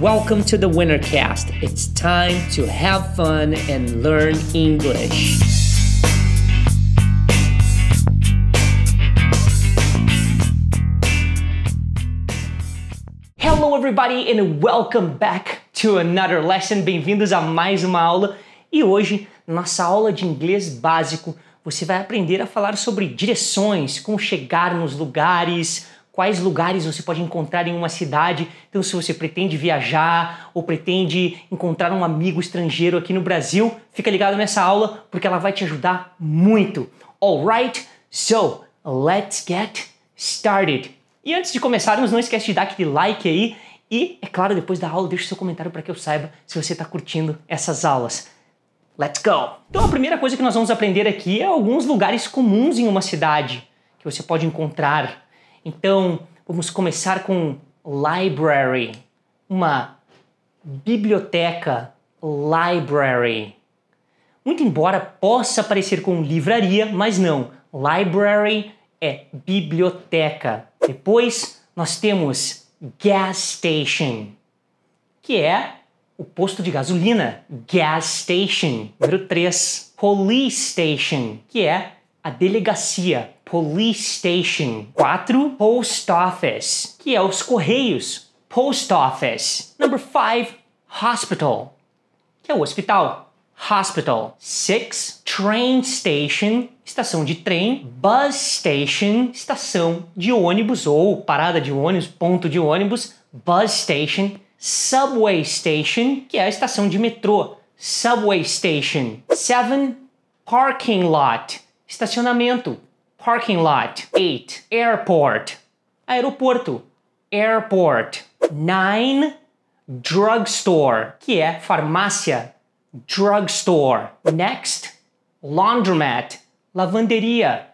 Welcome to the Wintercast. It's time to have fun and learn English. Hello, everybody, and welcome back to another lesson. Bem-vindos a mais uma aula. E hoje, nossa aula de inglês básico, você vai aprender a falar sobre direções, como chegar nos lugares, quais lugares você pode encontrar em uma cidade. Então, se você pretende viajar ou pretende encontrar um amigo estrangeiro aqui no Brasil, fica ligado nessa aula porque ela vai te ajudar muito. Alright? So, let's get started. E antes de começarmos, não esquece de dar aquele like aí e, é claro, depois da aula, deixe seu comentário para que eu saiba se você está curtindo essas aulas. Let's go! Então, a primeira coisa que nós vamos aprender aqui é alguns lugares comuns em uma cidade que você pode encontrar então, vamos começar com library, uma biblioteca, library. Muito embora possa parecer com livraria, mas não. Library é biblioteca. Depois nós temos gas station, que é o posto de gasolina, gas station. Número 3, police station, que é a delegacia, police station. 4. Post office, que é os correios, post office. Number 5. Hospital, que é o hospital, hospital. 6. Train station, estação de trem. Bus station, estação de ônibus ou parada de ônibus, ponto de ônibus. Bus station. Subway station, que é a estação de metrô. Subway station. 7. Parking lot, estacionamento parking lot. 8. Airport. Aeroporto. Airport. 9. Drugstore, que é farmácia. Drugstore. Next. Laundromat. Lavanderia.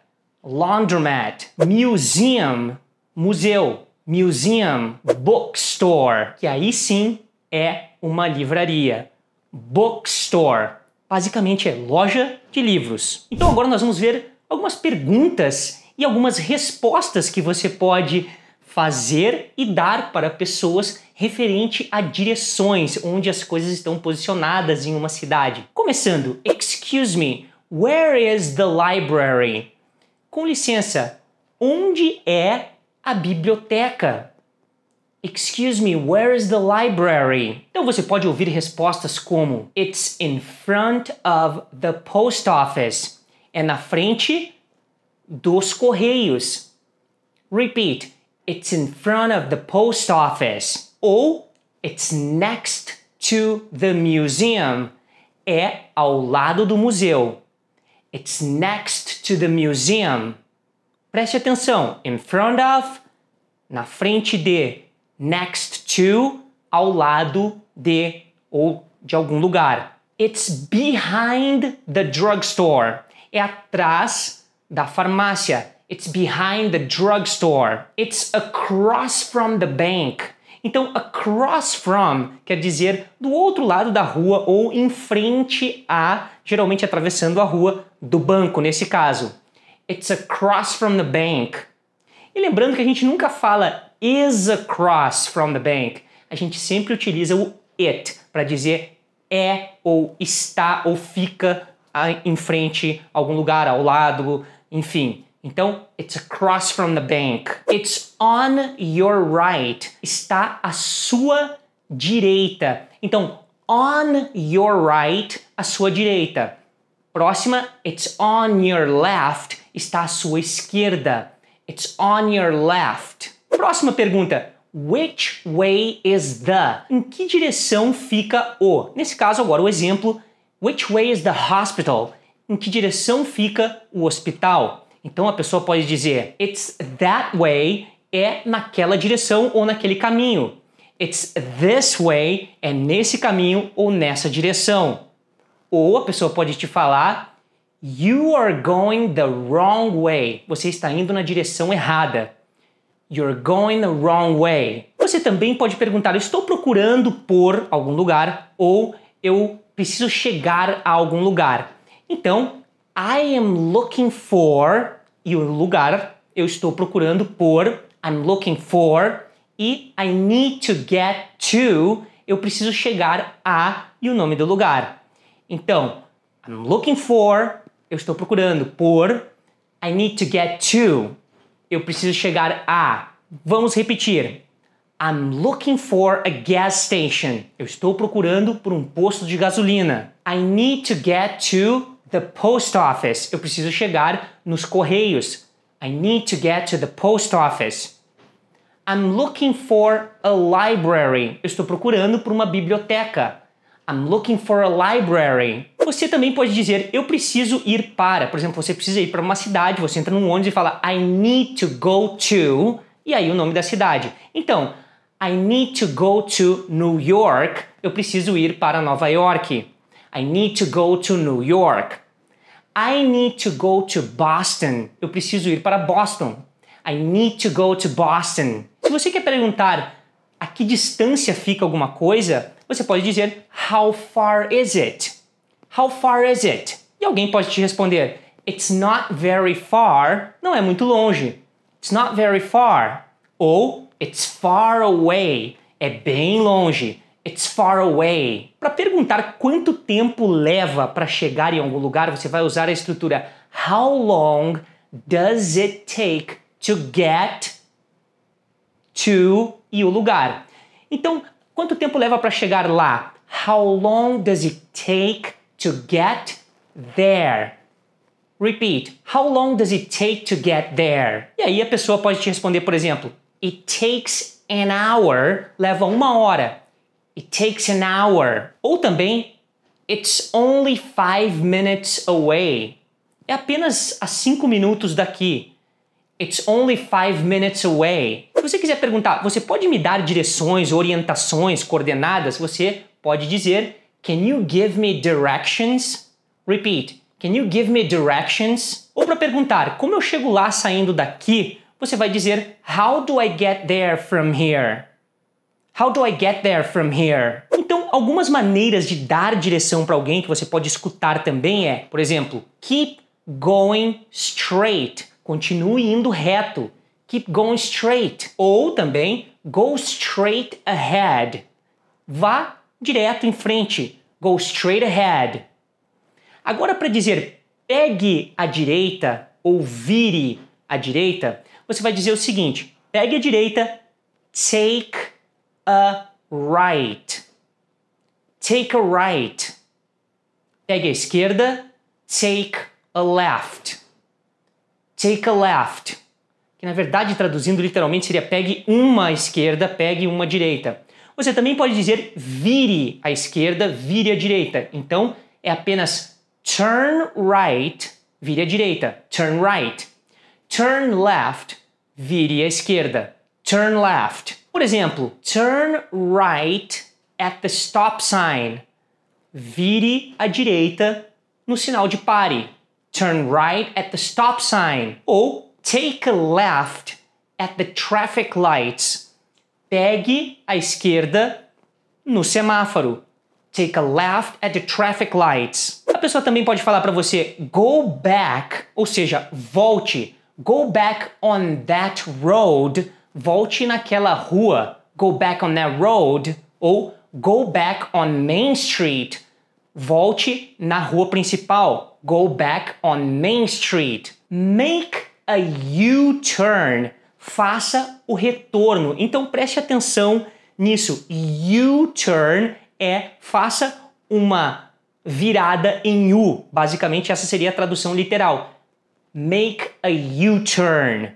Laundromat. Museum. Museu. Museum. Bookstore, que aí sim é uma livraria. Bookstore. Basicamente é loja de livros. Então agora nós vamos ver algumas perguntas e algumas respostas que você pode fazer e dar para pessoas referente a direções onde as coisas estão posicionadas em uma cidade. Começando, excuse me, where is the library? Com licença, onde é a biblioteca? Excuse me, where is the library? Então você pode ouvir respostas como It's in front of the post office é na frente dos correios. Repeat, it's in front of the post office. Ou it's next to the museum. É ao lado do museu. It's next to the museum. Preste atenção. In front of, na frente de. Next to, ao lado de ou de algum lugar. It's behind the drugstore é atrás da farmácia. It's behind the drugstore. It's across from the bank. Então, across from quer dizer do outro lado da rua ou em frente a, geralmente atravessando a rua do banco, nesse caso. It's across from the bank. E lembrando que a gente nunca fala is across from the bank. A gente sempre utiliza o it para dizer é ou está ou fica em frente, algum lugar ao lado, enfim. Então, it's across from the bank. It's on your right. Está à sua direita. Então, on your right, à sua direita. Próxima, it's on your left. Está à sua esquerda. It's on your left. Próxima pergunta. Which way is the? Em que direção fica o? Nesse caso, agora o exemplo Which way is the hospital? Em que direção fica o hospital? Então a pessoa pode dizer It's that way é naquela direção ou naquele caminho. It's this way é nesse caminho ou nessa direção. Ou a pessoa pode te falar You are going the wrong way. Você está indo na direção errada. You're going the wrong way. Você também pode perguntar: Estou procurando por algum lugar ou eu preciso chegar a algum lugar. Então, I am looking for e o lugar eu estou procurando por I'm looking for e I need to get to eu preciso chegar a e o nome do lugar. Então, I'm looking for, eu estou procurando por, I need to get to, eu preciso chegar a. Vamos repetir. I'm looking for a gas station. Eu estou procurando por um posto de gasolina. I need to get to the post office. Eu preciso chegar nos correios. I need to get to the post office. I'm looking for a library. Eu estou procurando por uma biblioteca. I'm looking for a library. Você também pode dizer eu preciso ir para. Por exemplo, você precisa ir para uma cidade, você entra num ônibus e fala I need to go to e aí o nome da cidade. Então, I need to go to New York. Eu preciso ir para Nova York. I need to go to New York. I need to go to Boston. Eu preciso ir para Boston. I need to go to Boston. Se você quer perguntar a que distância fica alguma coisa, você pode dizer How far is it? How far is it? E alguém pode te responder It's not very far. Não é muito longe. It's not very far. Ou It's far away. É bem longe. It's far away. Para perguntar quanto tempo leva para chegar em algum lugar, você vai usar a estrutura How long does it take to get to e o lugar? Então, quanto tempo leva para chegar lá? How long does it take to get there? Repeat. How long does it take to get there? E aí a pessoa pode te responder, por exemplo, It takes an hour leva uma hora. It takes an hour. Ou também, it's only five minutes away. É apenas a cinco minutos daqui. It's only five minutes away. Se você quiser perguntar, você pode me dar direções, orientações, coordenadas? Você pode dizer, Can you give me directions? Repeat. Can you give me directions? Ou para perguntar, como eu chego lá saindo daqui? Você vai dizer How do I get there from here? How do I get there from here? Então, algumas maneiras de dar direção para alguém que você pode escutar também é, por exemplo, keep going straight. Continue indo reto. Keep going straight. Ou também go straight ahead. Vá direto em frente. Go straight ahead. Agora para dizer pegue à direita ou vire à direita, você vai dizer o seguinte: pegue a direita, take a right. Take a right. Pegue a esquerda, take a left. Take a left. Que na verdade, traduzindo literalmente, seria pegue uma esquerda, pegue uma direita. Você também pode dizer vire à esquerda, vire à direita. Então é apenas turn right, vire à direita. Turn right. Turn left, vire à esquerda. Turn left. Por exemplo, turn right at the stop sign. Vire à direita no sinal de pare. Turn right at the stop sign. Ou take a left at the traffic lights. Pegue à esquerda no semáforo. Take a left at the traffic lights. A pessoa também pode falar para você go back, ou seja, volte Go back on that road. Volte naquela rua. Go back on that road. Ou go back on Main Street. Volte na rua principal. Go back on Main Street. Make a U-turn. Faça o retorno. Então preste atenção nisso. U-turn é faça uma virada em U. Basicamente, essa seria a tradução literal make a U-turn.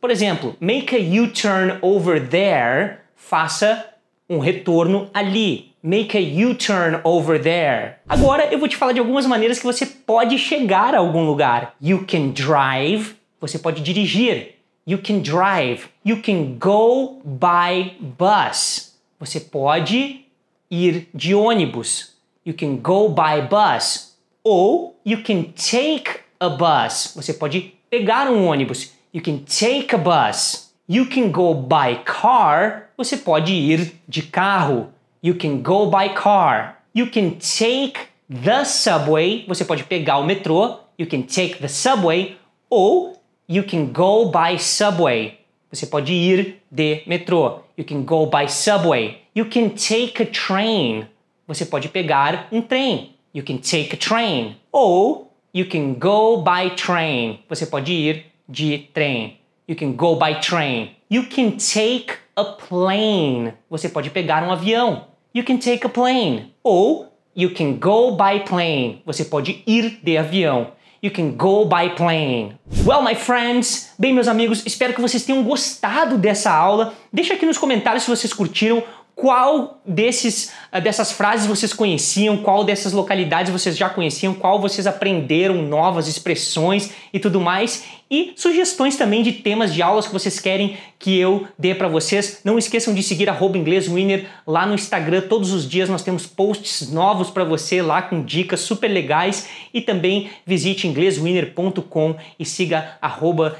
Por exemplo, make a U-turn over there, faça um retorno ali. Make a U-turn over there. Agora eu vou te falar de algumas maneiras que você pode chegar a algum lugar. You can drive, você pode dirigir. You can drive. You can go by bus. Você pode ir de ônibus. You can go by bus. Ou you can take a bus. Você pode pegar um ônibus. You can take a bus. You can go by car. Você pode ir de carro. You can go by car. You can take the subway. Você pode pegar o metrô. You can take the subway. Ou you can go by subway. Você pode ir de metrô. You can go by subway. You can take a train. Você pode pegar um trem. You can take a train. Ou you can go by train. Você pode ir de trem. You can go by train. You can take a plane. Você pode pegar um avião. You can take a plane. Ou you can go by plane. Você pode ir de avião. You can go by plane. Well, my friends, bem, meus amigos, espero que vocês tenham gostado dessa aula. Deixa aqui nos comentários se vocês curtiram qual desses, ah, dessas frases vocês conheciam, qual dessas localidades vocês já conheciam, qual vocês aprenderam novas expressões e tudo mais, e sugestões também de temas de aulas que vocês querem que eu dê para vocês. Não esqueçam de seguir @ingleswinner lá no Instagram. Todos os dias nós temos posts novos para você lá com dicas super legais. E também visite ingleswinner.com e siga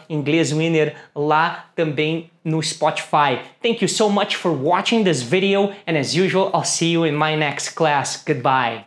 @ingleswinner lá também no Spotify. Thank you so much for watching this video and as usual, I'll see you in my next class. Goodbye.